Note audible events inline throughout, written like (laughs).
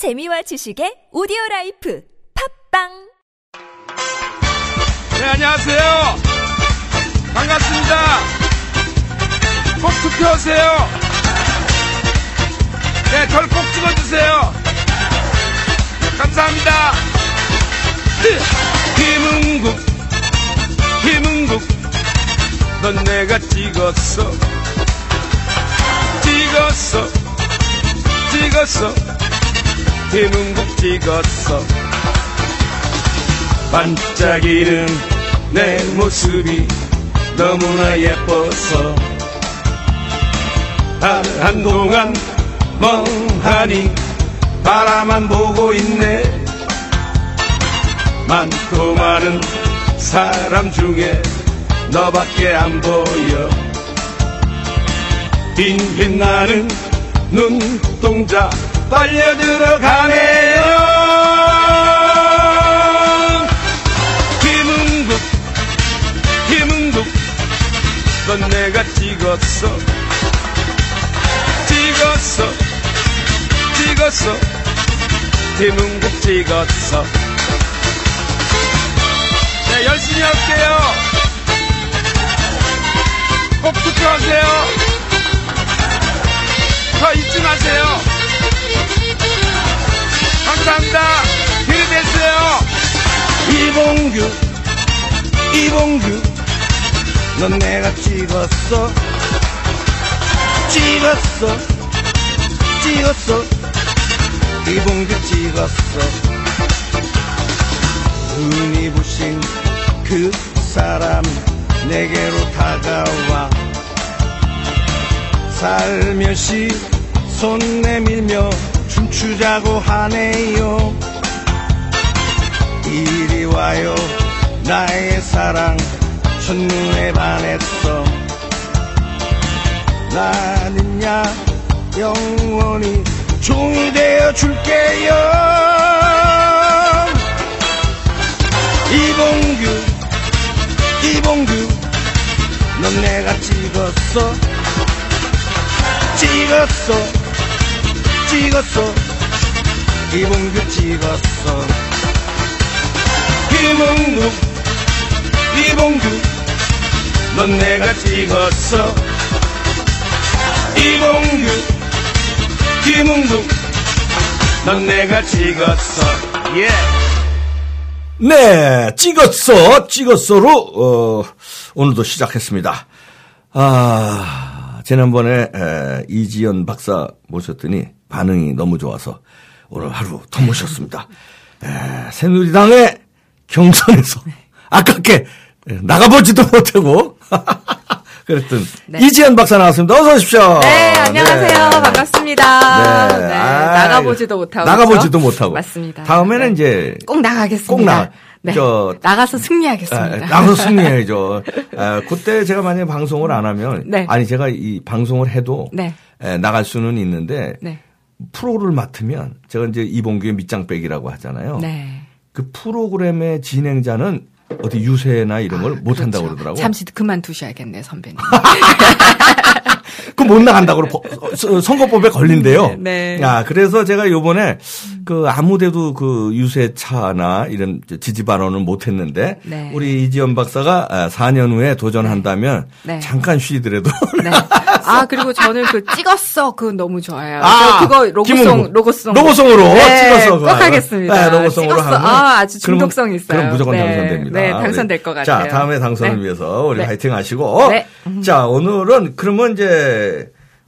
재미와 지식의 오디오 라이프 팟빵 네, 안녕하세요. 반갑습니다. 꼭 투표하세요. 네, 절 꼭 찍어주세요. 감사합니다. 김은국, 김은국, 넌 내가 찍었어. 찍었어, 찍었어. 김은국 찍었어. 반짝이는 내 모습이 너무나 예뻐서. 한, 한동안 멍하니 바라만 보고 있네. 많고 많은 사람 중에 너밖에 안 보여. 빙빙 나는 눈동자 빨려 들어가네요. 김은국 김은국 넌 내가 찍었어. 찍었어 찍었어. 김은국 찍었어. 네 열심히 할게요. 꼭 투표하세요. 더 잊지 마세요 감사합니다. 들이대세요. 이봉규 이봉규. 넌 내가 찍었어. 찍었어. 찍었어. 이봉규 찍었어. 눈이 부신 그 사람 내게로 다가와. 살며시 손 내밀며 춤추자고 하네요. 이리 와요. 나의 사랑 첫눈에 반했어. 나는야 영원히 종이 되어 줄게요. 이봉규 이봉규 넌 내가 찍었어. 찍었어 찍었어. 이봉규 찍었어. 김은국 이봉규 넌 내가 찍었어. 이봉규 김은국 넌 내가 찍었어. 예. 네, 찍었어, 찍었어로, 어, 오늘도 시작했습니다. 아, 지난번에, 에, 이지연 박사 모셨더니 반응이 너무 좋아서 오늘 하루 더 모셨습니다. 에, 새누리당의 경선에서 아깝게 나가보지도 못하고, (laughs) 그랬던 네. 이지연 박사 나왔습니다. 어서 오십시오. 네, 안녕하세요. 네. 반갑습니다. 네. 네, 아, 나가보지도 못하고. 나가보지도 그렇죠? 못하고. 맞습니다. 다음에는 네. 이제 꼭 나가겠습니다. 꼭 나가- 네. 저- 나가서 아, 승리하겠습니다. 나가서 승리해야죠. (laughs) 아, 그때 제가 만약에 방송을 안 하면 네. 아니 제가 이 방송을 해도 네. 에, 나갈 수는 있는데 네. 프로를 맡으면 제가 이제 이봉규의 밑장빼기라고 하잖아요. 네. 그 프로그램의 진행자는 어디 유세나 이런 걸못 한다고 그렇죠. 그러더라고. 잠시 그만두셔야겠네, 선배님. (laughs) 그못 나간다고 버- 서- 선거법에 걸린대요. 네. 야, 그래서 제가 요번에 그 아무데도 그 유세차나 이런 지지 발언을 못 했는데 네. 우리 이지연 박사가 4년 후에 도전한다면 네. 잠깐 쉬더라도 네. (laughs) 아, 그리고 저는 그 찍었어. 그거 너무 좋아요. 아, 저 그거 로고송. 로고송. 로고송으로 네, 찍어서 꼭. 하겠습니다. 네, 로고송으로 찍었어. 하면 아, 아주 중독성 있어요. 그럼 무조건 네. 당선됩니다. 네, 당선될 것. 같아요. 자, 다음에 당선을 네. 위해서 우리 네. 화이팅 하시고. 네. 자, 오늘은 그러면 이제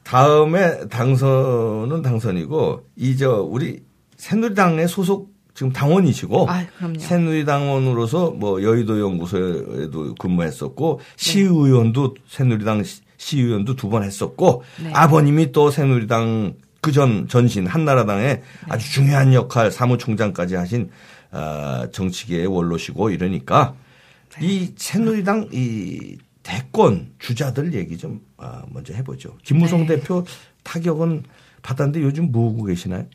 다음에 당선은 당선이고 이 저 우리 새누리당의 소속 지금 당원이시고 아. 새누리당원으로서 뭐 여의도 연구소에도 근무했었고 시의원도 새누리당 시- 시의원도 두 번 했었고 네. 아버님이 또 새누리당 그 전 전신 한나라당의 아주 중요한 역할 사무총장까지 하신 어, 정치계의 원로시고 이러니까 네. 이 새누리당 이 대권 주자들 얘기 좀 어, 먼저 해보죠. 김무성 네. 대표 타격은 받았는데 요즘 뭐 하고 계시나요?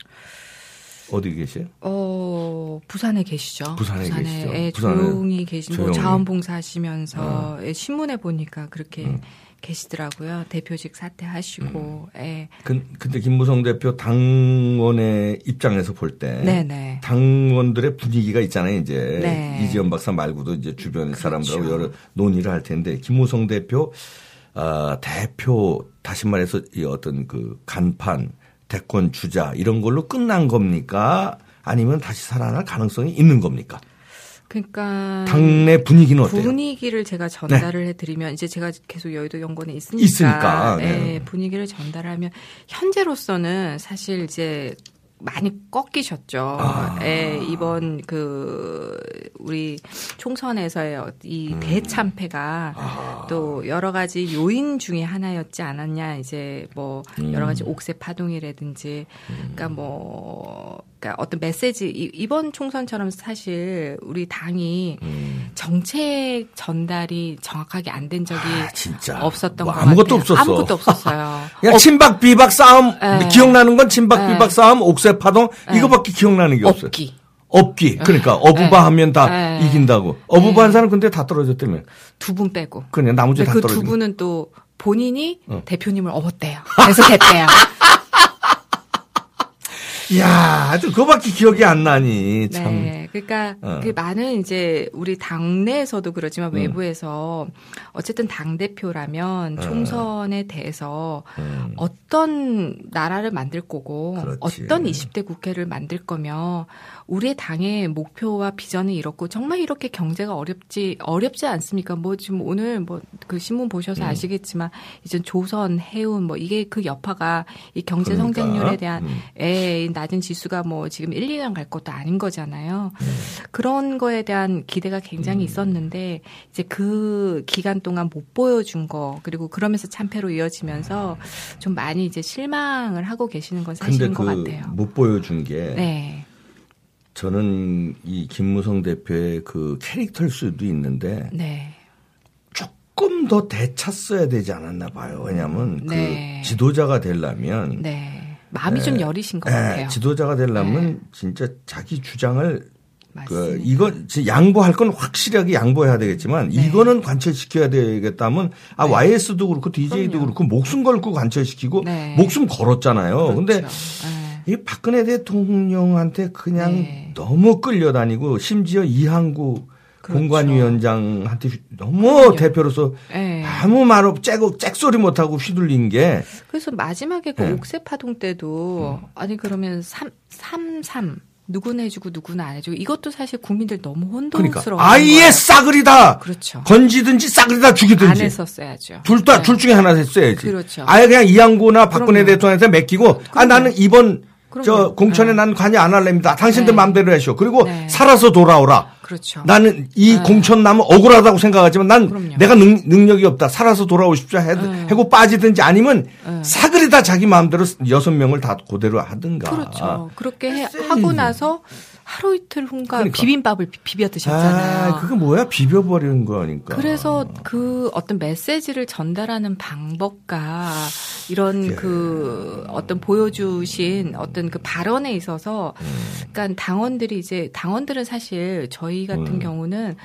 어디 계세요? 어, 부산에 계시죠. 부산에 계시죠. 예, 부산에 조용히 계신 뭐 조용히. 어. 자원봉사 하시면서 예, 신문에 보니까 그렇게 음. 계시더라고요. 대표직 사퇴하시고. 음. 예. 근, 근데 김무성 대표 당원의 입장에서 볼 때. 네네. 당원들의 분위기가 있잖아요, 이제. 네. 이지연 박사 말고도 이제 주변 사람들하고 그렇죠. 여러 논의를 할 텐데, 김무성 대표, 아, 대표, 다시 말해서 이 어떤 그 간판, 대권 주자, 이런 걸로 끝난 겁니까? 아니면 다시 살아날 가능성이 있는 겁니까? 그러니까 당내 분위기는 어때요? 분위기를 제가 전달을 해드리면 이제 제가 계속 여의도 연구원에 있으니까, 있으니까, 네. 예, 분위기를 전달하면 현재로서는 사실 이제 많이 꺾이셨죠. 아. 예, 이번 그 우리 총선에서의 이 음. 대참패가 아. 또 여러 가지 요인 중에 하나였지 않았냐. 이제 뭐 음. 여러 가지 옥새 파동이라든지, 그러니까 뭐 그러니까 어떤 메시지 이- 이번 총선처럼 사실 우리 당이 음. 정책 전달이 정확하게 안 된 적이 아, 진짜. 없었던 뭐 것 아무것도 같아요. 없었어. 아무것도 없었어요. (laughs) 그냥 친박 비박 싸움 예. 기억나는 건 친박 예. 비박 싸움 옥새 파동 이거밖에 기억나는 게 없어요. 없기. 없기. 그러니까 어부바 예. 하면 다 예. 이긴다고. 어부바 한 사람 근데 다 떨어졌다며. 두 분 빼고. 그냥 나머지 다그두 떨어지고. 분은 또 본인이 어. 대표님을 업었대요. 그래서 됐대요. (laughs) 이야, 아주 그거밖에 기억이 안 나니. 참. 네. 그러니까 어. 그 많은 이제 우리 당내에서도 그렇지만 음. 외부에서 어쨌든 당 대표라면 어. 총선에 대해서 음. 어떤 나라를 만들 거고 그렇지. 어떤 20대 국회를 만들 거며 우리의 당의 목표와 비전이 이렇고 정말 이렇게 경제가 어렵지 어렵지 않습니까? 뭐 지금 오늘 뭐 그 신문 보셔서 음. 아시겠지만 이제 조선 해운 뭐 이게 그 여파가 이 경제 그러니까. 성장률에 대한 음. 에, 이 낮은 지수가 뭐 지금 1, 2년 갈 것도 아닌 거잖아요. 네. 그런 거에 대한 기대가 굉장히 음. 있었는데 이제 그 기간 동안 못 보여준 거 그리고 그러면서 참패로 이어지면서 좀 많이 이제 실망을 하고 계시는 건 사실인 것그 같아요. 못 보여준 게 네. 저는 이 김무성 대표의 그 캐릭터일 수도 있는데 네. 조금 더 대찼어야 되지 않았나 봐요. 왜냐하면 네. 그 지도자가 되려면 네. 마음이 좀 여리신 것 예, 같아요. 지도자가 되려면 진짜 자기 주장을 그 진짜 양보할 건 확실하게 양보해야 되겠지만 네. 이거는 관철시켜야 되겠다면 아 YS도 그렇고 DJ도 그럼요. 그렇고 목숨 걸고 관철시키고 네. 목숨 걸었잖아요. 근데 그렇죠. 네. 이 박근혜 대통령한테 그냥 네. 너무 끌려다니고 심지어 이항구 그렇죠. 공관위원장한테 너무 그럼요. 대표로서 네. 아무 말 없, 째고 잭소리 못하고 휘둘린 게 그래서 마지막에 그 네. 옥새 파동 때도 아니 그러면 3, 3, 3 누구는 해주고 누구는 안 해주고 이것도 사실 국민들 너무 그러니까 혼돈스러워. 아예 싸그리다 그렇죠. 건지든지 싸그리다 안 죽이든지 했었어야죠. 둘다 네. 둘 중에 하나 했어야지. 그렇죠. 아예 그냥 이양구나 박근혜 그럼요. 대통령한테 맡기고 아 그럼요. 나는 이번 저 그럼요. 공천에 네. 난 관여 안 할랍니다. 당신들 네. 마음대로 하시오. 그리고 네. 살아서 돌아오라. 그렇죠. 나는 이 네. 공천 나면 억울하다고 생각하지만 난 그럼요. 내가 능, 능력이 없다. 살아서 돌아오십시오. 해, 네. 하고 빠지든지 아니면 네. 사그리다 자기 마음대로 여섯 명을 다 그대로 하든가. 그렇죠. 그렇게 해. 하고 나서 하루 이틀 후인가 그러니까. 비빔밥을 비- 비벼 드셨잖아요. 아, 그게 뭐야? 비벼버리는 거니까. 그래서 그 어떤 메시지를 전달하는 방법과 이런 예. 그 어떤 보여주신 어떤 그 발언에 있어서 음. 그러니까 당원들이 이제 당원들은 사실 저희 같은 음. 경우는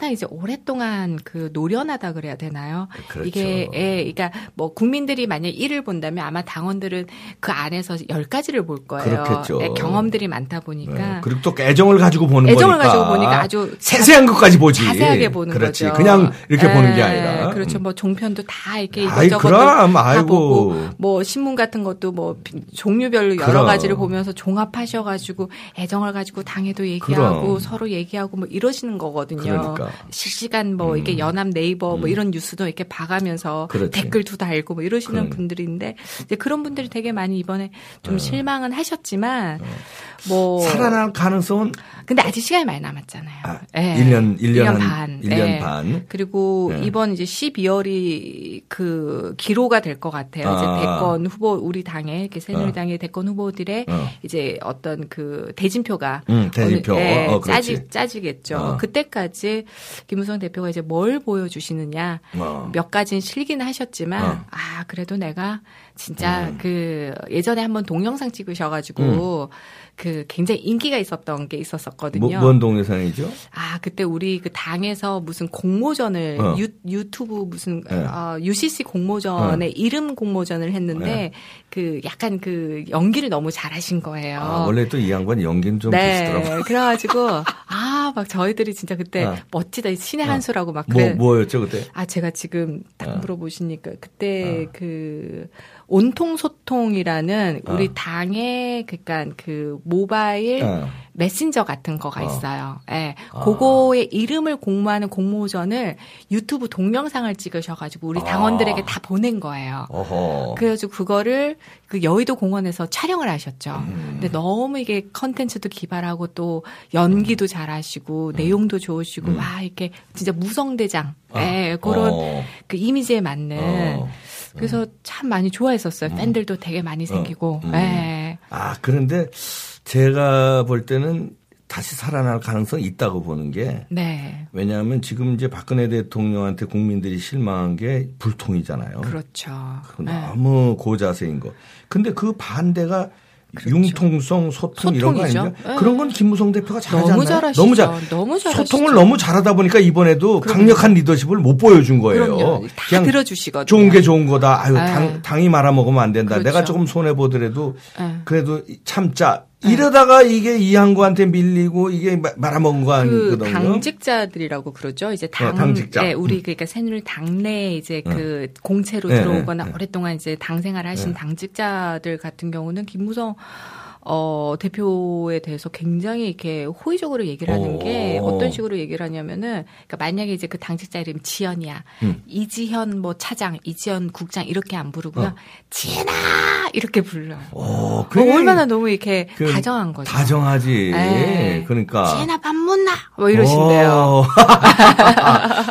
워낙 이제 오랫동안 그 노련하다 그래야 되나요? 그렇죠. 이게 예, 그러니까 뭐 국민들이 만약 1을 본다면 아마 당원들은 그 안에서 10가지를 볼 거예요. 그렇겠죠. 예, 경험들이 많다 보니까 네. 그리고 또 애정을 가지고 보는 애정을 거니까. 가지고 보니까 아주 세세한 것까지 보지. 자세하게 보는 그렇지. 거죠. 그냥 이렇게 예, 보는 게 아니라. 그렇죠. 뭐 종편도 다 이렇게 이것저것 다 아이고. 보고 뭐 신문 같은 것도 뭐 비- 종류별로 여러 그럼. 가지를 보면서 종합하셔 가지고 애정을 가지고 당에도 얘기하고 그럼. 서로 얘기하고 뭐 이러시는 거거든요. 그러니까. 실시간 뭐 음. 이렇게 연합 네이버 뭐 이런 뉴스도 이렇게 봐가면서 그렇지. 댓글도 달고 뭐 이러시는 그럼. 분들인데 이제 그런 분들이 되게 많이 이번에 좀 실망은 하셨지만 어. 뭐 살아날 가능성은 근데 아직 시간이 많이 남았잖아요. 아, 예. 1년, 1년, 1년 한, 반. 1년 예. 반. 그리고 네. 이번 이제 12월이 그 기로가 될 것 같아요. 아. 이제 대권 후보 우리 당의 이렇게 새누리당의 대권 후보들의 어. 이제 어떤 그 대진표가 응, 대진표. 어느- 예, 어, 그렇지. 짜지 짜지겠죠. 어. 그때까지 김무성 대표가 이제 뭘 보여주시느냐 어. 몇 가지는 실기는 하셨지만 어. 아 그래도 내가 진짜 음. 그 예전에 한번 동영상 찍으셔가지고 그그 굉장히 인기가 있었던 게 뭐, 있었었거든요. 뭔 동영상이죠? 아 그때 우리 그 당에서 무슨 공모전을 어. 유, 유튜브 무슨 네. 어, UCC 공모전에 이름 공모전을 했는데 네. 그 약간 그 연기를 너무 잘하신 거예요. 아, 원래 또 이 양반 연기는 좀 비슷더라고요. 네, (laughs) 그래가지고 아 막 저희들이 진짜 그때 어. 멋지다 신의 어. 한 수라고 막 뭐, 그래. 뭐였죠, 그때? 아 제가 지금 딱 어. 물어보시니까 그때 그 온통 소통이라는 어. 우리 당의 그러니까 그 모바일 어. 메신저 같은 거가 어. 있어요. 예. 아. 그거의 이름을 공모하는 공모전을 유튜브 동영상을 찍으셔 가지고 우리 당원들에게 아. 다 보낸 거예요. 어허. 그래가지고 그거를 그 여의도 공원에서 촬영을 하셨죠. 음. 근데 너무 이게 컨텐츠도 기발하고 또 연기도 잘하시고 내용도 좋으시고 와 이렇게 진짜 무성대장, 음. 아. 예, 그런 어. 그 이미지에 맞는. 어. 그래서 참 많이 좋아했었어요. 팬들도 되게 많이 생기고. 음. 예. 아, 그런데 제가 볼 때는 다시 살아날 가능성이 있다고 보는 게 네. 왜냐하면 지금 이제 박근혜 대통령한테 국민들이 실망한 게 불통이잖아요. 그렇죠. 그 네. 너무 고자세인 거. 근데 그 반대가 그렇죠. 융통성, 소통 이런 거 소통이죠. 아닙니까? 네. 그런 건 김무성 대표가 잘하지 너무? 잘하시죠. 너무 잘. 너무 잘하시죠. 소통을 너무 잘하다 보니까 이번에도 그럼요. 강력한 리더십을 못 보여준 거예요. 그럼요. 다 그냥 들어주시거든요. 좋은 게 좋은 거다. 아유, 네. 당, 당이 말아먹으면 안 된다. 그렇죠. 내가 조금 손해 보더라도 네. 그래도 참자. 이러다가 이게 이양구한테 밀리고 이게 마- 말아먹은 거그 아니거든요. 당직자들이라고 그러죠. 이제 당, 어, 당직자. 네, 우리 음. 그러니까 새누리 당내 이제 그 공채로 네, 들어오거나 네, 네. 오랫동안 이제 당 생활을 하신 당직자들 같은 경우는 김무성 어, 대표에 대해서 굉장히 이렇게 호의적으로 얘기를 하는 게 오. 어떤 식으로 얘기를 하냐면은, 그러니까 만약에 이제 그 당직자 이름이 지연이야. 음. 이지현 뭐 차장, 이지현 국장 이렇게 안 부르고요. 어. 지연아! 이렇게 불러요. 오, 어, 그게 얼마나 너무 이렇게 그 다정한 거죠. 다정하지. 네. 그러니까. 지연아 밥 못나? 뭐 이러신대요. 어. (laughs)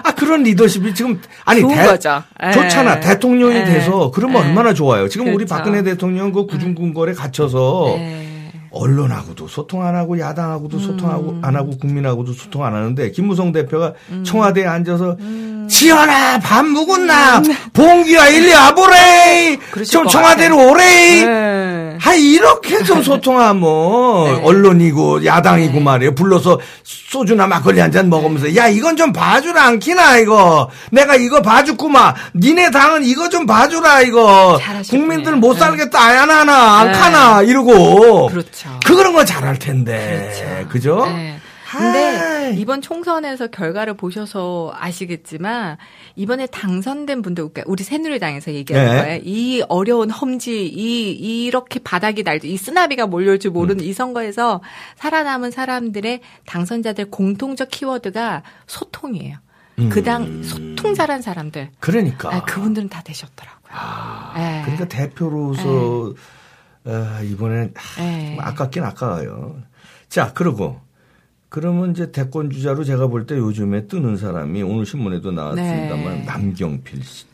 아, 그런 리더십이 지금 아니 좋은 대- 거죠. 예. 좋잖아. 대통령이 예. 돼서 그러면 예. 얼마나 좋아요. 지금 우리 그렇죠. 박근혜 대통령 그 구중궁궐에 갇혀서 네. 언론하고도 소통 안 하고 야당하고도 음. 소통하고 안 하고 국민하고도 소통 안 하는데 김무성 대표가 음. 청와대에 앉아서 지연아 밥 묵었나 봉기야 일리 와보래 음. 좀것 청와대로 오래 네. 하 이렇게 좀 소통하면 (laughs) 네. 언론이고 야당이고 말이에요. 불러서 소주나 막걸리 한 잔 먹으면서 야 이건 좀 봐주라 않기나 이거 내가 이거 봐줬구만 니네 당은 이거 좀 봐주라 이거. 국민들 못 네. 살겠다 안 하나 안 네. 카나 이러고 그렇죠. 그런 거 잘할 텐데 그죠 네. 근데. 이번 총선에서 결과를 보셔서 아시겠지만 이번에 당선된 분들 그러니까 우리 새누리당에서 얘기하는 네. 거예요. 이 어려운 험지, 이 이렇게 바닥이 날이 쓰나비가 몰려올 줄 음. 모르는 이 선거에서 살아남은 사람들의 당선자들 공통적 키워드가 소통이에요. 음. 그당 소통 잘한 사람들, 그러니까 아, 그분들은 다 되셨더라고요. 네. 그러니까 대표로서 아, 이번엔 하, 네. 좀 아깝긴 아까워요. 자, 그러고 그러면 이제 대권 주자로 제가 볼 때 요즘에 뜨는 사람이 오늘 신문에도 나왔습니다만 네. 남경필 씨.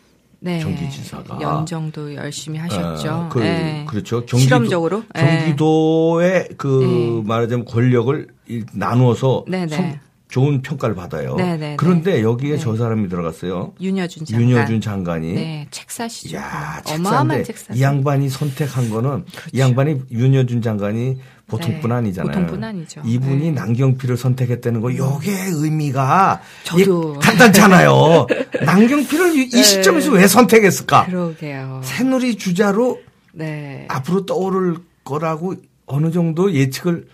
네. 경기지사가. 연정도 열심히 하셨죠. 아, 그, 네. 그렇죠. 경기도, 실험적으로? 네. 경기도의 그 네. 말하자면 권력을 이- 나누어서 네, 네. 성- 좋은 평가를 받아요. 네, 네, 그런데 여기에 네. 저 사람이 들어갔어요. 윤여준 장관. 윤여준 장관이 네, 책 사시죠. 야, 어마어마한 책사인데 책사. 이 양반이 선택한 거는 이 양반이 윤여준 장관이 보통뿐 네, 아니잖아요. 보통뿐 아니죠. 이분이 네. 남경필을 선택했다는 거 요게 의미가 저도. 이게 간단찮아요. (laughs) 남경필을 이-. 시점에서 왜 선택했을까? 그러게요. 새누리 주자로 네. 앞으로 떠오를 거라고 어느 정도 예측을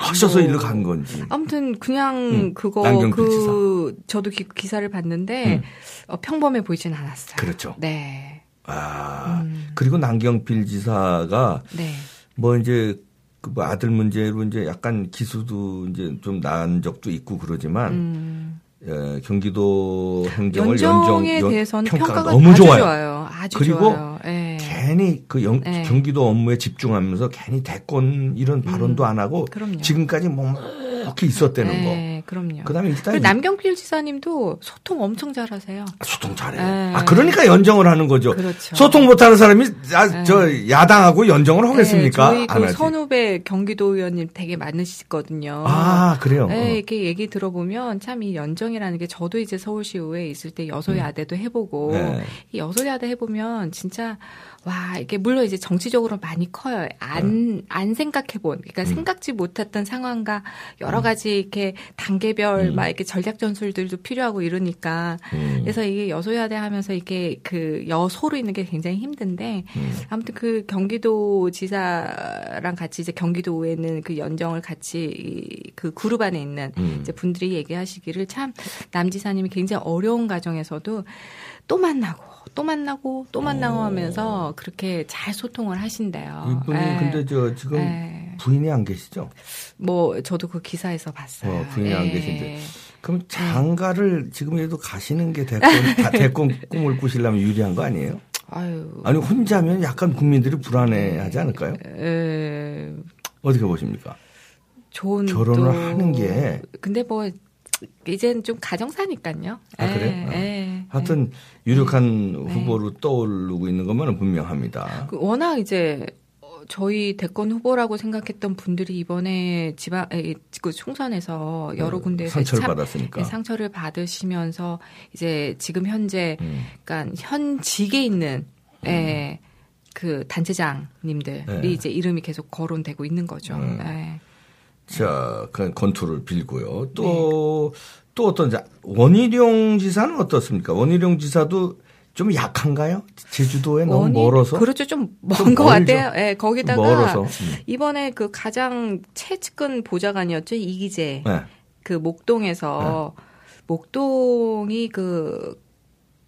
하셔서 뭐. 일로 간 건지. 아무튼 그냥 음, 그거 그 저도 기, 기사를 봤는데 음. 어, 평범해 보이진 않았어요. 그렇죠. 네. 아 음. 그리고 남경필 지사가 네. 뭐 이제 그뭐 아들 문제로 이제 약간 기수도 이제 좀 난 적도 있고 그러지만 음. 예, 경기도 행정을 연정에 연정 연- 대해서는 평가가, 평가가, 너무 좋아요. 좋아요. 아주 그리고 좋아요. 네. 괜히 그 영- 네. 경기도 업무에 집중하면서 괜히 대권 이런 발언도 안 하고 음. 그럼요. 지금까지 묵묵히 있었다는 거. 네, 네, 그럼요. 그다음에 일단 남경필 지사님도 소통 엄청 잘하세요. 소통 잘해. 네. 아 그러니까 연정을 하는 거죠. 그렇죠. 소통 못하는 사람이 아, 저 야당하고 연정을 하겠습니까? 네, 저희 안 그. 선후배 경기도 의원님 되게 많으시거든요. 아 그래요. 네, 이렇게 얘기 들어보면 참 이 연정이라는 게 저도 이제 서울시의회에 있을 때 여소야대도 해보고 네. 이 여소야대 해보면 진짜 와 이게 물론 이제 정치적으로 많이 커요. 안안 생각해본 그러니까 생각지 못했던 상황과 여러 가지 이렇게 단계별 막 이렇게 전략 전술들도 필요하고 이러니까 음. 그래서 이게 여소야대 하면서 이게 그 여소로 있는 게 굉장히 힘든데 음. 아무튼 그 경기도 지사랑 같이 이제 경기도에 있는 그 연정을 같이 이그 그룹 안에 있는 음. 이제 분들이 얘기하시기를 참 남지사님이 굉장히 어려운 과정에서도 또 만나고 또 만나고 또 만나고 하면서 그렇게 잘 소통을 하신대요. 이분이 예. 근데 저 지금 예. 부인이 안 계시죠? 뭐 저도 그 기사에서 봤어요. 어, 부인이 안 예. 계신데. 그럼 장가를 지금이라도 가시는 게 대권, 다 (laughs) 대권 꿈을 꾸시려면 유리한 거 아니에요? 아유. 아니 혼자면 약간 국민들이 불안해 하지 않을까요? 에, 어떻게 보십니까? 좋은 결혼을 또- 하는 게- 근데 뭐 이젠 좀 가정 사니까요. 아, 예, 그래요? 어. 예, 하여튼 유력한 후보로 떠오르고 있는 것만은 분명합니다. 그 워낙 이제 어, 저희 대권 후보라고 생각했던 분들이 이번에 지방 에, 그 총선에서 여러 네, 군데에서 상처를 참- 받았으니까. 네, 상처를 받으시면서 이제 지금 현재 음. 그러니까 현직에 있는 예, 그 단체장님들이 네. 이제 이름이 계속 거론되고 있는 거죠. 음. 예. 자, 그 건투를 빌고요. 네. 또, 또 어떤, 자, 원희룡 지사는 어떻습니까? 원희룡 지사도 좀 약한가요? 제주도에 너무 원인- 멀어서? 그렇죠 좀좀먼 것. 같아요. 예, 거기다가 멀어서. 음. 이번에 그 가장 최측근 보좌관이었죠 이기재 네. 그 목동에서 목동이 그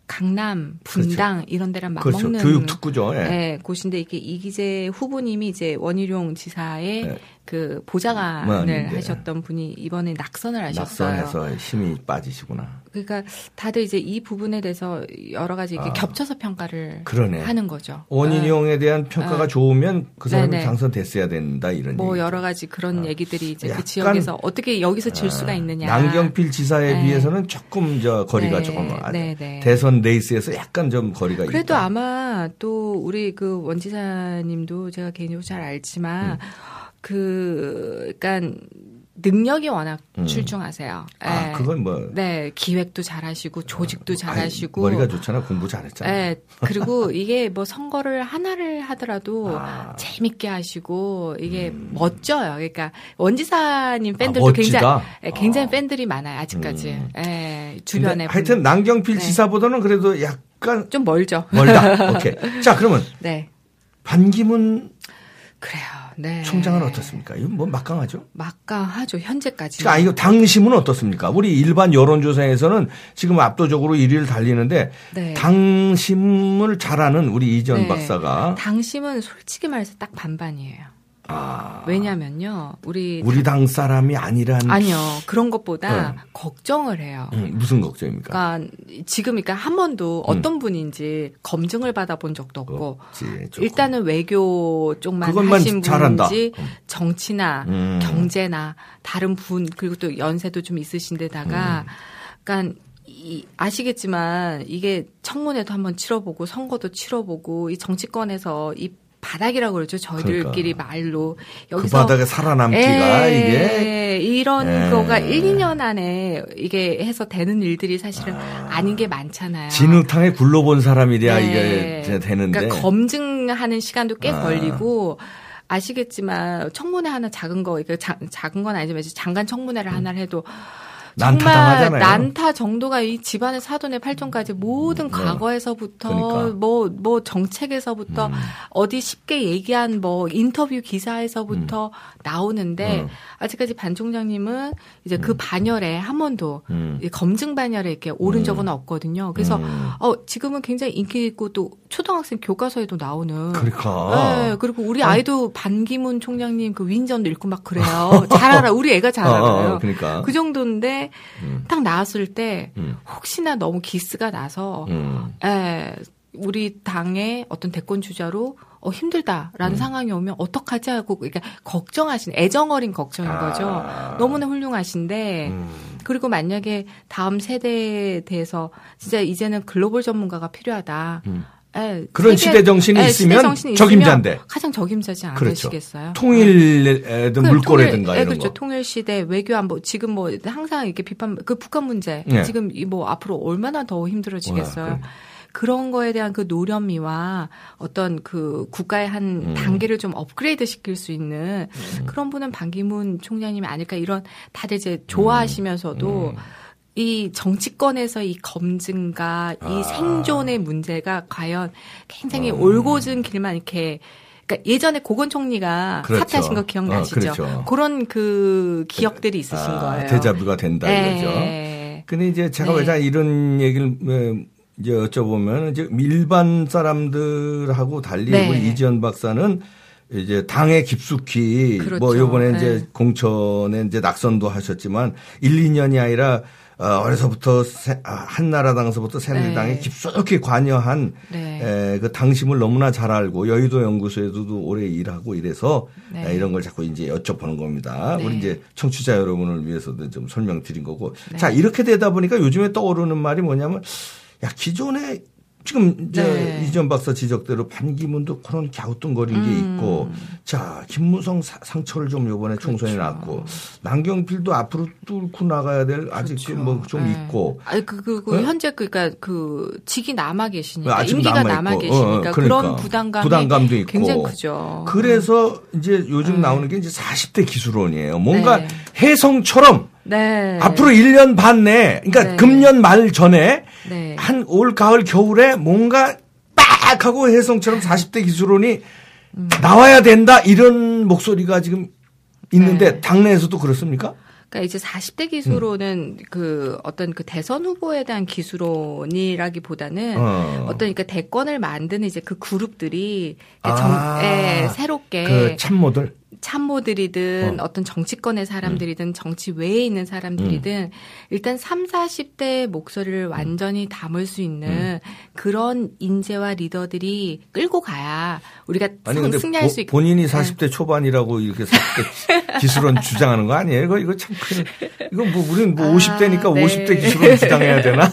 강남 분당 이런 데랑 그렇죠. 맞먹는 교육 특구죠. 예. 예, 곳인데 이게 이기재 후보님이 이제 원희룡 지사의 네. 그 보좌관을. 하셨던 분이 이번에 낙선을 하셨어요. 낙선해서 힘이 빠지시구나. 그러니까 다들 이제 이 부분에 대해서 여러 가지 이렇게 아. 겹쳐서 평가를 그러네. 하는 거죠. 원희룡에 대한 평가가 아. 좋으면 그 사람이 네네. 당선됐어야 된다 이런 뭐 얘기죠. 여러 가지 그런 아. 얘기들이 이제 그 지역에서 어떻게 여기서 질 수가 있느냐. 남경필 지사에 네. 비해서는 조금 저 거리가 네, 조금 아- 네, 네. 대선 레이스에서 약간 좀 거리가 그래도 있다. 아마 또 우리 그 원지사님도 제가 개인적으로 잘 알지만 음. 그 그러니까 능력이 워낙 음. 출중하세요. 아, 예. 그건 뭐 네 기획도 잘하시고 조직도 잘하시고 아니, 머리가 좋잖아. 공부 잘했잖아. 예, 그리고 이게 뭐 선거를 하나를 하더라도 아. 재밌게 하시고 이게 멋져요. 그러니까 원지사님 팬들도 아, 멋지다? 굉장히 예, 굉장히 아. 팬들이 많아요 아직까지. 음. 예, 근데 주변에 하여튼 남경필 네. 지사보다는 그래도 약간 좀 멀죠. 멀다. (laughs) 오케이. 자, 그러면 네, 반기문. 네. 총장은 어떻습니까? 이건 뭐 막강하죠? 막강하죠 현재까지. 그러니까 이거 당심은 어떻습니까? 우리 일반 여론조사에서는 지금 압도적으로 1위를 달리는데 네. 당심을 잘하는 우리 이전 네. 박사가 당심은 솔직히 말해서 딱 반반이에요. 아, 왜냐면요, 우리 우리 당 사람이 아니란 아니요 그런 것보다 네. 걱정을 해요. 음, 무슨 걱정입니까? 그러니까 지금 그러니까 한 번도 어떤 분인지 검증을 받아본 적도 없고 없지. 일단은 외교 쪽만 그것만 하신 잘한다. 분인지 음. 정치나 음. 경제나 다른 분 그리고 또 연세도 좀 음. 있으신데다가 그러니까 이, 아시겠지만 이게 청문회도 한번 치러보고 선거도 치러보고 이 정치권에서 이 바닥이라고 그러죠 저희들끼리 말로 그 여기서 바닥에 살아남기가 에, 이게 이런 에. 거가 1, 2년 안에 이게 해서 되는 일들이 사실은 아. 닌게 많잖아요. 진흙탕에 굴러본 사람이래야 네. 이게 되는데 그러니까 검증하는 시간도 꽤 아. 걸리고 아시겠지만 청문회 하나 작은 거 이거 자- 작은 건 아니지만 장관 청문회를 하나를 해도 음. 난타당하잖아요. 난타 정도가 이 집안의 사돈의 팔촌까지 모든 네. 과거에서부터 그러니까. 음. 뭐뭐 정책에서부터 어디 쉽게 얘기한 뭐 인터뷰 기사에서부터 나오는데 음. 아직까지 반 총장님은 이제 그 반열에 한 번도 음. 이 검증 반열에 이렇게 오른 적은 없거든요. 그래서 음. 어 지금은 굉장히 인기 있고 또 초등학생 교과서에도 나오는 그러니까 네, 그리고 우리 아이도 반기문 총장님 그 위인전도 읽고 막 그래요. (laughs) 잘 알아. 우리 애가 잘 어, 알아요. 어, 그러니까 그 정도인데 음. 딱 나왔을 때 음. 혹시나 너무 기스가 나서 음. 에, 우리 당의 어떤 대권 주자로 어, 힘들다라는 음. 상황이 오면 어떡하지 하고 그러니까 걱정하신 애정 어린 걱정인 아. 거죠. 너무나 훌륭하신데 음. 그리고 만약에 다음 세대에 대해서 진짜 이제는 글로벌 전문가가 필요하다. 음. 예, 그런 시대 정신이 예, 있으면 시대 정신이 적임자인데. 가장 적임자지 그렇죠. 않으시겠어요? 통일의 그 물꼬라든가 이런 그렇죠. 거. 통일 시대 외교 안보 지금 뭐 항상 이렇게 비판 그 북한 문제 네. 지금 이뭐 앞으로 얼마나 더 힘들어지겠어요. 와, 그런 거에 대한 그 노련미와 어떤 그 국가의 한 음. 단계를 좀 업그레이드 시킬 수 있는 그런 분은 반기문 총장님이 아닐까 이런 다들 이제 좋아하시면서도 음. 이 정치권에서 이 검증과 이 아. 생존의 문제가 과연 굉장히 음. 올곧은 길만 이렇게 그러니까 예전에 고건 총리가 그렇죠. 사퇴하신 거 기억나시죠? 어, 그렇죠. 그런 그 기억들이 있으신 아, 거예요. 데자뷰가 된다 이거죠. 네. 근데 이제 제가 네. 왜자 이런 얘기를 왜 이제 여쭤보면 이제 일반 사람들하고 달리 네. 우리 이지연 박사는 이제 당에 깊숙이 그렇죠. 뭐 요번에 이제 네. 공천에 이제 낙선도 하셨지만 1, 2년이 아니라 어, 어려서부터 새- 아, 한나라당서부터 새누리당에 네. 깊숙이 관여한 네. 에, 그 당심을 너무나 잘 알고 여의도 연구소에서도 오래 일하고 이래서 네. 에, 이런 걸 자꾸 이제 여쭤보는 겁니다. 네. 우리 이제 청취자 여러분을 위해서도 좀 설명드린 거고. 네. 자, 이렇게 되다 보니까 요즘에 떠오르는 말이 뭐냐면 야, 기존에 지금 이제 네. 이전 박사 지적대로 반기문도 그런 갸우뚱거린 게 음. 있고 자, 김무성 사- 상처를 좀 요번에 총선에 그렇죠. 났고 남경필도 앞으로 뚫고 나가야 될 아직 뭐좀 네. 있고 아니 그, 그, 그 어? 현재 그니까 그 직이 남아 계시니까 아직 임기가 남아있고. 남아 어, 어, 계시니까 그러니까. 그런 부담감이 부담감도 있고. 굉장히 크죠. 그래서 이제 요즘 음. 나오는 게 이제 40대 기술원이에요. 뭔가 네. 혜성처럼 네. 앞으로 1년 반 내에, 그러니까 네. 금년 말 전에 네. 한올 가을 겨울에 뭔가 빡 하고 혜성처럼 40대 기술원이 음. 나와야 된다 이런 목소리가 지금 있는데 네. 당내에서도 그렇습니까? 그러니까 이제 40대 기수로는 그 어떤 그 대선 후보에 대한 기수론이라기보다는 어. 어. 떤 그러니까 대권을 만드는 이제 그 그룹들이 아. 정, 예, 새롭게 그 참모들. 참모들이든 어. 어. 떤 정치권의 사람들이든 정치 외에 있는 사람들이든 일단 3, 40대의 목소리를 완전히 담을 수 있는 그런 인재와 리더들이 끌고 가야 우리가 아니 승, 근데 승리할 보- 수 있고 본인이 40대 초반이라고 이렇게 40대 (laughs) 기술원 주장하는 거 아니에요? 이거 이거 참 큰. 이거 뭐 우리는 뭐 아, 50대니까 네. 50대 기술원 주장해야 되나? (laughs)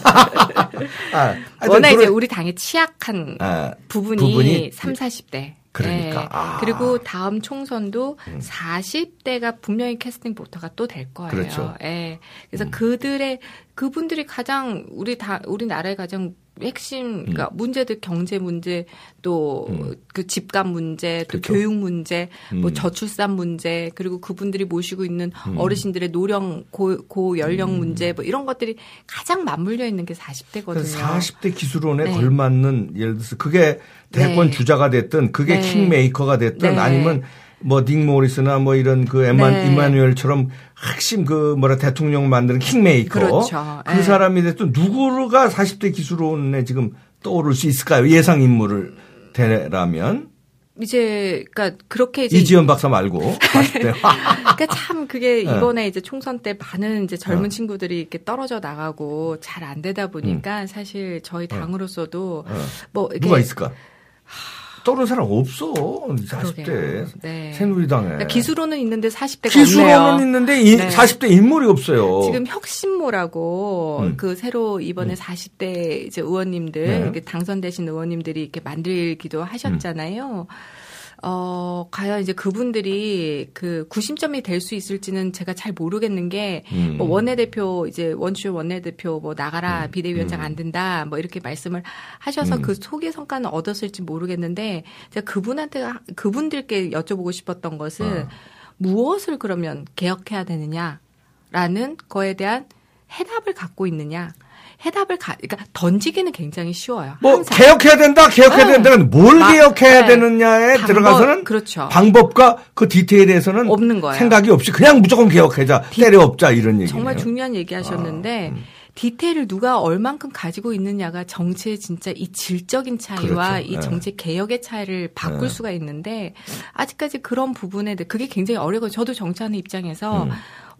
아, 워낙 이제 그런- 우리 당의 취약한 아, 부분이, 부분이 3, 40대. 그러니까. 예. 아. 음. 그리고 다음 총선도 40대가 분명히 캐스팅 보터가 또 될 거예요. 그렇죠. 예. 그래서 음. 그들의 그분들이 가장 우리 다 우리나라의 가장 핵심 그러니까 음. 문제들 경제 문제 또그 집값 문제 또 그렇죠. 교육 문제 뭐 음. 저출산 문제 그리고 그분들이 모시고 있는 어르신들의 노령 고, 고 연령 문제 뭐 이런 것들이 가장 맞물려 있는 게 40대거든요. 그 40대 기술원에 네. 걸맞는 예를 들어서 그게 대권 네. 주자가 됐든 그게 네. 킹메이커가 됐든 네. 아니면 뭐닉 모리스나 뭐 이런 그 에만, 네. 이마누엘처럼 핵심 그 뭐라 대통령 만드는 킹메이커 그렇죠. 그 네. 사람이 됐든 누구가 40대 기술원에 지금 떠오를 수 있을까요? 예상 인물을 대라면 이제 그러니까 그렇게 이제 이지연 박사 말고 (laughs) 40대 그러니까 참 그게 네. 이번에 이제 총선 때 많은 이제 젊은 어. 친구들이 이렇게 떨어져 나가고 잘 안 되다 보니까 사실 저희 당으로서도 음. 어. 뭐 이렇게 누가 있을까? 떠오르는 사람 없어 40대 그러게요. 네. 새누리당에 그러니까 기수로는 있는데 40대가 기술원은 없네요. 있는데 이- 네. 40대 인물이 없어요. 지금 혁신모라고 음. 그 새로 이번에 40대 이제 의원님들 네. 당선되신 의원님들이 이렇게 만들기도 하셨잖아요. 어, 과연 이제 그분들이 그 구심점이 될 수 있을지는 제가 잘 모르겠는 게, 음. 뭐 원내대표, 이제 원주 원내대표 뭐 나가라, 음. 비대위원장 음. 안 된다, 뭐 이렇게 말씀을 하셔서 음. 그 속의 성과는 얻었을지 모르겠는데, 제가 그분한테, 그분들께 여쭤보고 싶었던 것은 어. 무엇을 그러면 개혁해야 되느냐라는 거에 대한 해답을 갖고 있느냐. 해답을 가, 그러니까 던지기는 굉장히 쉬워요. 뭐 항상. 개혁해야 된다, 개혁해야 네. 된다는 뭘 마- 개혁해야 네. 되느냐에 방법, 들어가서는 그렇죠. 방법과 그 디테일에서는 없는 거예요. 생각이 없이 그냥 무조건 개혁하자, 때려 없자 이런 얘기예요. 정말 중요한 얘기 하셨는데 아, 음. 디테일을 누가 얼만큼 가지고 있느냐가 정치의 진짜 이 질적인 차이와 그렇죠. 이 네. 정치 개혁의 차이를 바꿀 네. 수가 있는데 아직까지 그런 부분에 대해 그게 굉장히 어려워. 저도 정치하는 입장에서 음.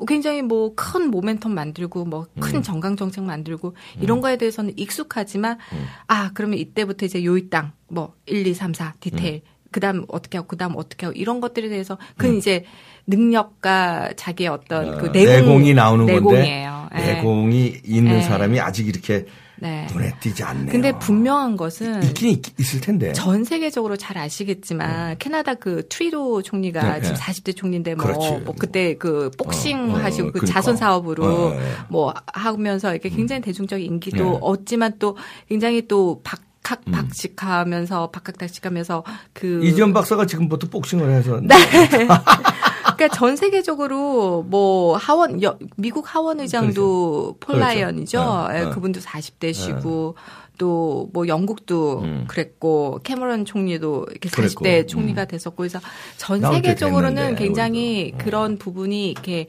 어, 굉장히 뭐 큰 모멘텀 만들고 뭐큰 음. 정강 정책 만들고 이런 거에 대해서는 익숙하지만 음. 아 그러면 이때부터 이제 요이 땅뭐 1, 2, 3, 4 디테일 그다음 어떻게 하고 그다음 어떻게 하고 이런 것들에 대해서 그건 이제 능력과 자기의 어떤 그 어, 내공, 내공 이 나오는 내공이에요. 건데 예. 내공이 있는 예. 사람이 아직 이렇게 네. 눈에 띄지 않네요. 근데 분명한 것은 있긴 있, 있을 텐데. 전 세계적으로 잘 아시겠지만 캐나다 그 트리도 총리가 네, 지금 네. 40대 총리인데 뭐. 뭐 그때 그 복싱 어, 어, 하시고 그 그러니까. 자선 사업으로 어, 예. 뭐 하면서 이렇게 굉장히 대중적 인기도 네. 얻지만 또 굉장히 또 박학 박식하면서 박학닥식하면서 그 이지연 박사가 지금부터 복싱을 해서 네. (laughs) 그러니까 전 세계적으로 뭐 하원 여- 미국 하원 의장도 폴 그렇죠. 라이언이죠. 네, 예, 네. 그분도 40대시고 또 뭐 영국도 음. 그랬고 캐머런 총리도 이렇게 그랬고. 40대 총리가 됐었고 그래서 전 세계적으로는 됐는데, 굉장히 우리도. 어. 그런 부분이 이렇게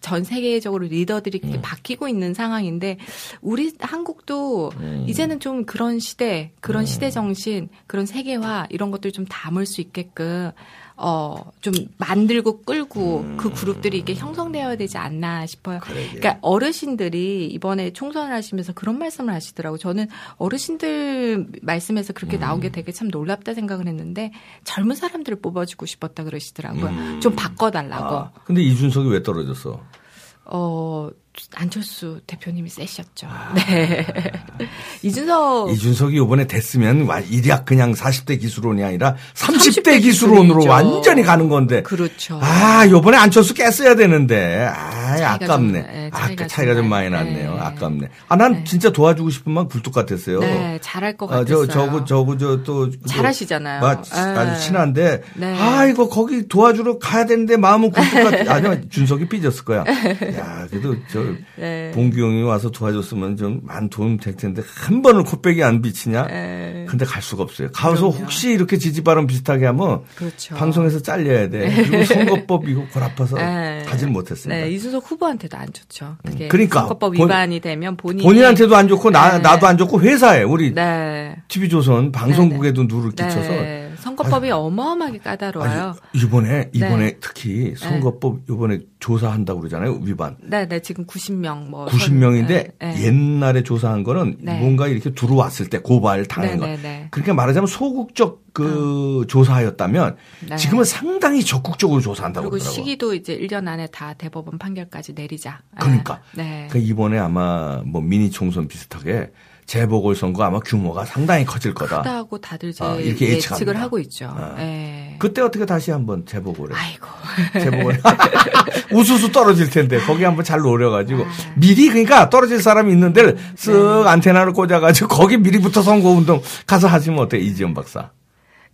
전 세계적으로 리더들이 음. 바뀌고 있는 상황인데 우리 한국도 음. 이제는 좀 그런 시대, 그런 시대 정신, 그런 세계화 이런 것들 좀 담을 수 있게끔 어 좀 만들고 끌고 그 그룹들이 이렇게 형성되어야 되지 않나 싶어요. 음. 그러게. 그러니까 어르신들이 이번에 총선을 하시면서 그런 말씀을 하시더라고. 요 저는 어르신들 말씀에서 그렇게 나온 음. 게 되게 참 놀랍다 생각을 했는데 젊은 사람들을 뽑아주고 싶었다 그러시더라고요. 음. 좀 바꿔달라고. 아, 근데 이준석이 왜 떨어졌어? 어, 안철수 대표님이 세셨죠. 네. (laughs) 이준석. 이준석이 이번에 됐으면 와- 일약 그냥 40대 기술론이 아니라 30대, 30대 기술론으로 기술이죠. 완전히 가는 건데. 그렇죠. 아, 요번에 안철수 깼어야 되는데. 아, 차이가 아깝네. 좀, 네, 아, 차이가 차이가, 좀좀 많이 많이, 났네요. 네. 아깝네. 아, 난 네. 진짜 도와주고 싶은 마음 굴뚝 같았어요. 네, 잘할 것 아, 같았어요. 저, 저거, 저거, 저, 또. 그 잘하시잖아요. 마- 네. 아주 친한데. 네. 아, 이거 거기 도와주러 가야 되는데 마음은 굴뚝 같아. 아니, 준석이 삐졌을 거야. (laughs) 야, 그래도 저, 네. 봉규영이 와서 도와줬으면 좀 많은 도움 될 텐데 한 번을 코빼기 안 비치냐? 네. 근데 갈 수가 없어요. 가서 그럼요. 혹시 이렇게 지지 발언 비슷하게 하면 그렇죠. 방송에서 잘려야 돼. 그리고 선거법 이거 골 아파서 네. 가지를 못했습니다. 네, 이준석 후보한테도 안 좋죠. 그게 음, 그러니까 선거법 본- 위반이 되면 본인이 본인한테도 안 좋고 나 네. 나도 안 좋고 회사에 우리 네. TV조선 방송국에도 누를 끼쳐서 네. 선거법이 어마어마하게 까다로워요. 아니, 이번에 이번에 네. 특히 선거법 이번에 조사한다고 그러잖아요 위반. 네, 네, 지금 90명 뭐 90명인데 네, 네. 옛날에 조사한 거는 네. 뭔가 이렇게 들어왔을 때 고발 당한 네, 거. 네, 네. 그러니까 말하자면 소극적 그 조사였다면 네. 지금은 상당히 적극적으로 조사한다고 그러더라고요. 시기도 이제 1년 안에 다 대법원 판결까지 내리자. 그러니까. 네. 그러니까 이번에 아마 뭐 미니 총선 비슷하게 재보궐 선거 아마 규모가 상당히 커질 거다. 크다고 다들 아, 이렇게 예측을. 하고 있죠. 아. 네. 그때 어떻게 다시 한번 재보궐에 아이고. 재보궐 (laughs) 우수수 떨어질 텐데 거기 한번 잘 노려가지고 아. 미리 그러니까 떨어질 사람이 있는 데를 쓱 안테나를 꽂아가지고 거기 미리부터 선거운동 가서 하시면 어때 이지연 박사?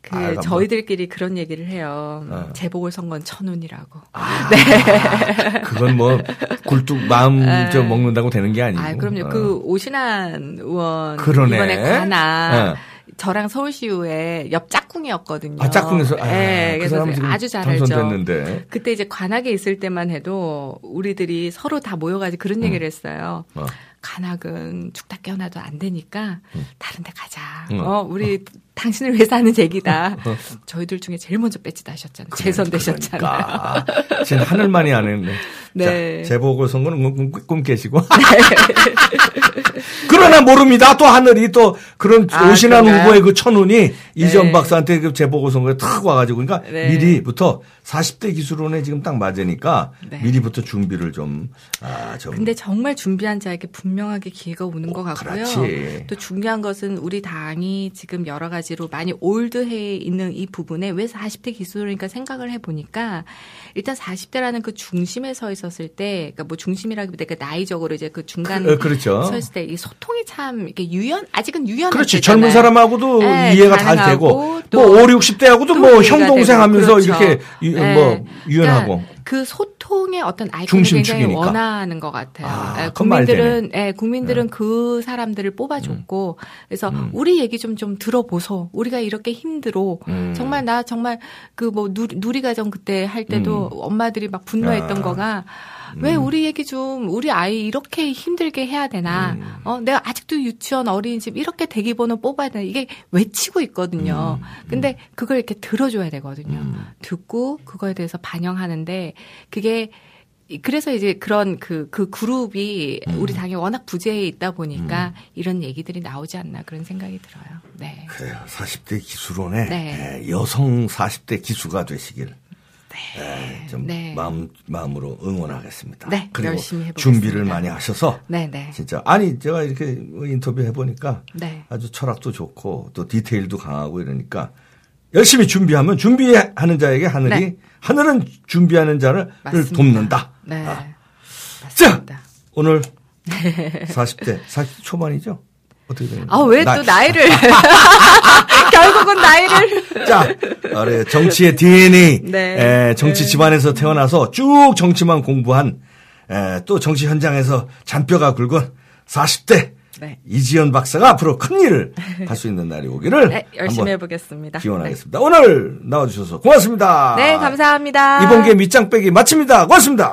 그 한번. 저희들끼리 그런 얘기를 해요. 어. 재보궐 선거는 천운이라고. (laughs) 그건 뭐 굴뚝 마음 네. 좀 먹는다고 되는 게 아니고. 아, 그럼요. 어. 그 오신환 의원 그러네. 이번에 관아 어. 저랑 서울시의회 옆 짝꿍이었거든요. 아 짝꿍에서 아, 네, 그 그래서 아주 잘 알죠. 당선됐는데. 그때 이제 관악에 있을 때만 해도 우리들이 서로 다 모여가지고 그런 얘기를 했어요. 어. 관악은 죽다 깨어나도 안 되니까 다른 데 가자. 응. 어, 우리 당신을 위해서 하는 얘기다. 어. 저희들 중에 제일 먼저 배지다 하셨잖아요. 재선되셨잖아요. 그러니까. 쟤는 하늘만이 안 했네. 네. 자, 재보궐 선거는 꿈, 꿈, 꿈 깨시고. (laughs) (laughs) 그러나 모릅니다. 또 하늘이 또 그런 아, 오신한 그런가요? 후보의 그 천운이 이전 박사한테 그 재보궐 선거에 탁 와가지고 그러니까 네. 미리부터 40대 기술원에 지금 딱 맞으니까 네. 미리부터 준비를 좀, 아, 좀. 근데 정말 준비한 자에게 분명하게 기회가 오는 것 같고요. 그렇지. 또 중요한 것은 우리 당이 지금 여러 가지로 많이 올드해 있는 이 부분에 왜 40대 기술이니까 생각을 해보니까 일단 40대라는 그 중심에 서 있었을 때, 그러니까 뭐 중심이라기보다 그 나이적으로 이제 그 중간 그, 어, 그렇죠. 서 있을 때 이 소통이 참 이렇게 유연, 아직은 유연한 그렇지. 때잖아요. 젊은 사람하고도 네, 이해가 잘 되고, 또뭐 5, 60대하고도 뭐 형동생 되고, 하면서 그렇죠. 이렇게 유- 네. 뭐 유연하고. 그러니까 그 소통의 어떤 아이콘을. 굉장히 원하는 것 같아요. 아, 말 국민들은 예, 국민들은 그 사람들을 뽑아줬고 그래서 우리 얘기 좀좀 들어보소. 우리가 이렇게 힘들어. 음. 정말 나 정말 그 뭐 누리 가정 그때 할 때도 엄마들이 막 분노했던 아. 거가 왜 우리 얘기 좀 우리 아이 이렇게 힘들게 해야 되나? 음. 어 내가 아직도 유치원 어린이집 이렇게 대기번호 뽑아야 되나? 이게 외치고 있거든요. 음. 근데 그걸 이렇게 들어줘야 되거든요. 듣고 그거에 대해서 반영하는데 그게 그래서 이제 그런 그, 그 그룹이 음. 우리 당에 워낙 부재해 있다 보니까 이런 얘기들이 나오지 않나 그런 생각이 들어요. 네. 그래요. 40대 기수론의 네. 예, 여성 40대 기수가 되시길 예, 좀 네. 마음 마음으로 응원하겠습니다. 네, 그리고. 준비를 많이 하셔서 네, 네. 진짜 아니 제가 이렇게 인터뷰 해보니까 네. 아주 철학도 좋고 또 디테일도 강하고 이러니까 열심히 준비하면 준비 하는 자에게 하늘이 네. 하늘은 준비하는 자를 맞습니다. 돕는다. 네. 아. 자. 오늘 40대 40 초반이죠? 어떻게 되는 아, 왜 또 나이 를. (laughs) 결국은 나이를. 자, 그래, 정치의 DNA, 네. 에, 정치 네. 집안에서 태어나서 쭉 정치만 공부한 에, 또 정치 현장에서 잔뼈가 굵은 40대 네. 이지연 박사가 앞으로 큰 일을 할 수 있는 날이 오기를 (laughs) 네, 열심히 한번 해보겠습니다. 기원하겠습니다. 오늘 나와주셔서 고맙습니다. 네, 감사합니다. 이번계 밑장 빼기 마칩니다. 고맙습니다.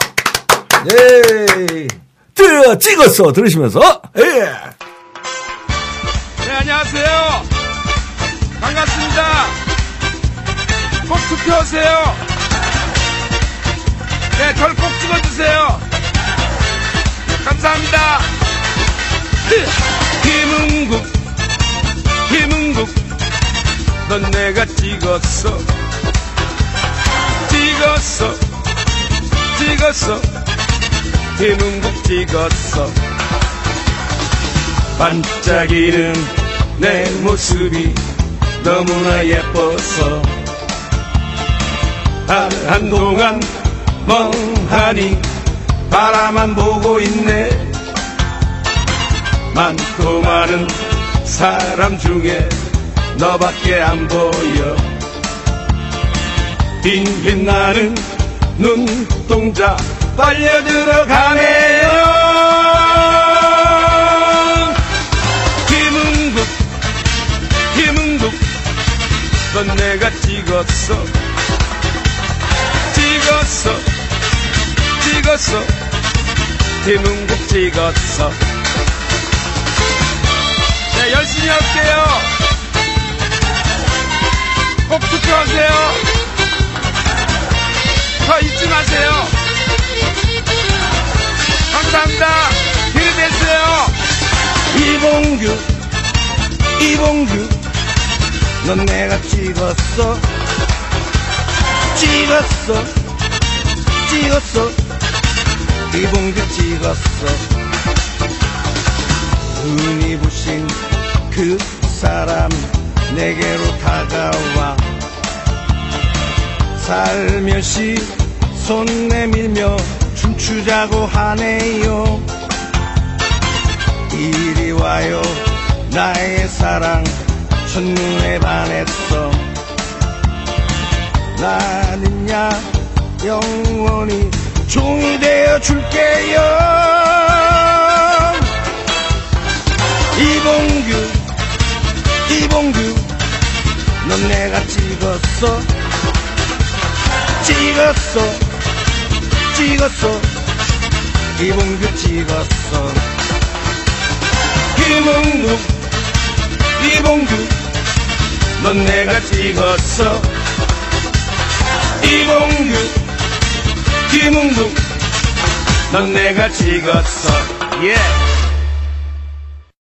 네. 뜨 찍었어 들으시면서 예. 네, 안녕하세요. 반갑습니다. 꼭 투표하세요. 네, 절꼭 찍어주세요. 네, 감사합니다. 김은국, 김은국, 넌 내가 찍었어. 찍었어, 찍었어. 김은국 찍었어. 반짝이는 내 모습이 너무나 예뻐서 한, 한동안 멍하니 바라만 보고 있네 많고 많은 사람 중에 너밖에 안 보여. 빙빙 나는 눈동자 빨려 들어가네요. 김은국 김은국 넌 내가 찍었어. 찍었어 찍었어. 김은국 찍었어 네 열심히 할게요. 꼭 투표하세요. 저 잊지 마세요. 감사합니다. 길 되세요. 이봉규 이봉규 넌 내가 찍었어. 찍었어. 찍었어. 이봉규 찍었어. 눈이 부신 그 사람 내게로 다가와. 살며시 손 내밀며 춤추자고 하네요. 이리 와요 나의 사랑. 첫눈에 반했어. 나는야 영원히 종이 되어 줄게요. 이봉규 이봉규 넌 내가 찍었어. 찍었어. 찍었어. 이봉규 찍었어. 김은국 이봉규 넌 내가 찍었어. 이봉규 김은국 넌 내가 찍었어. 예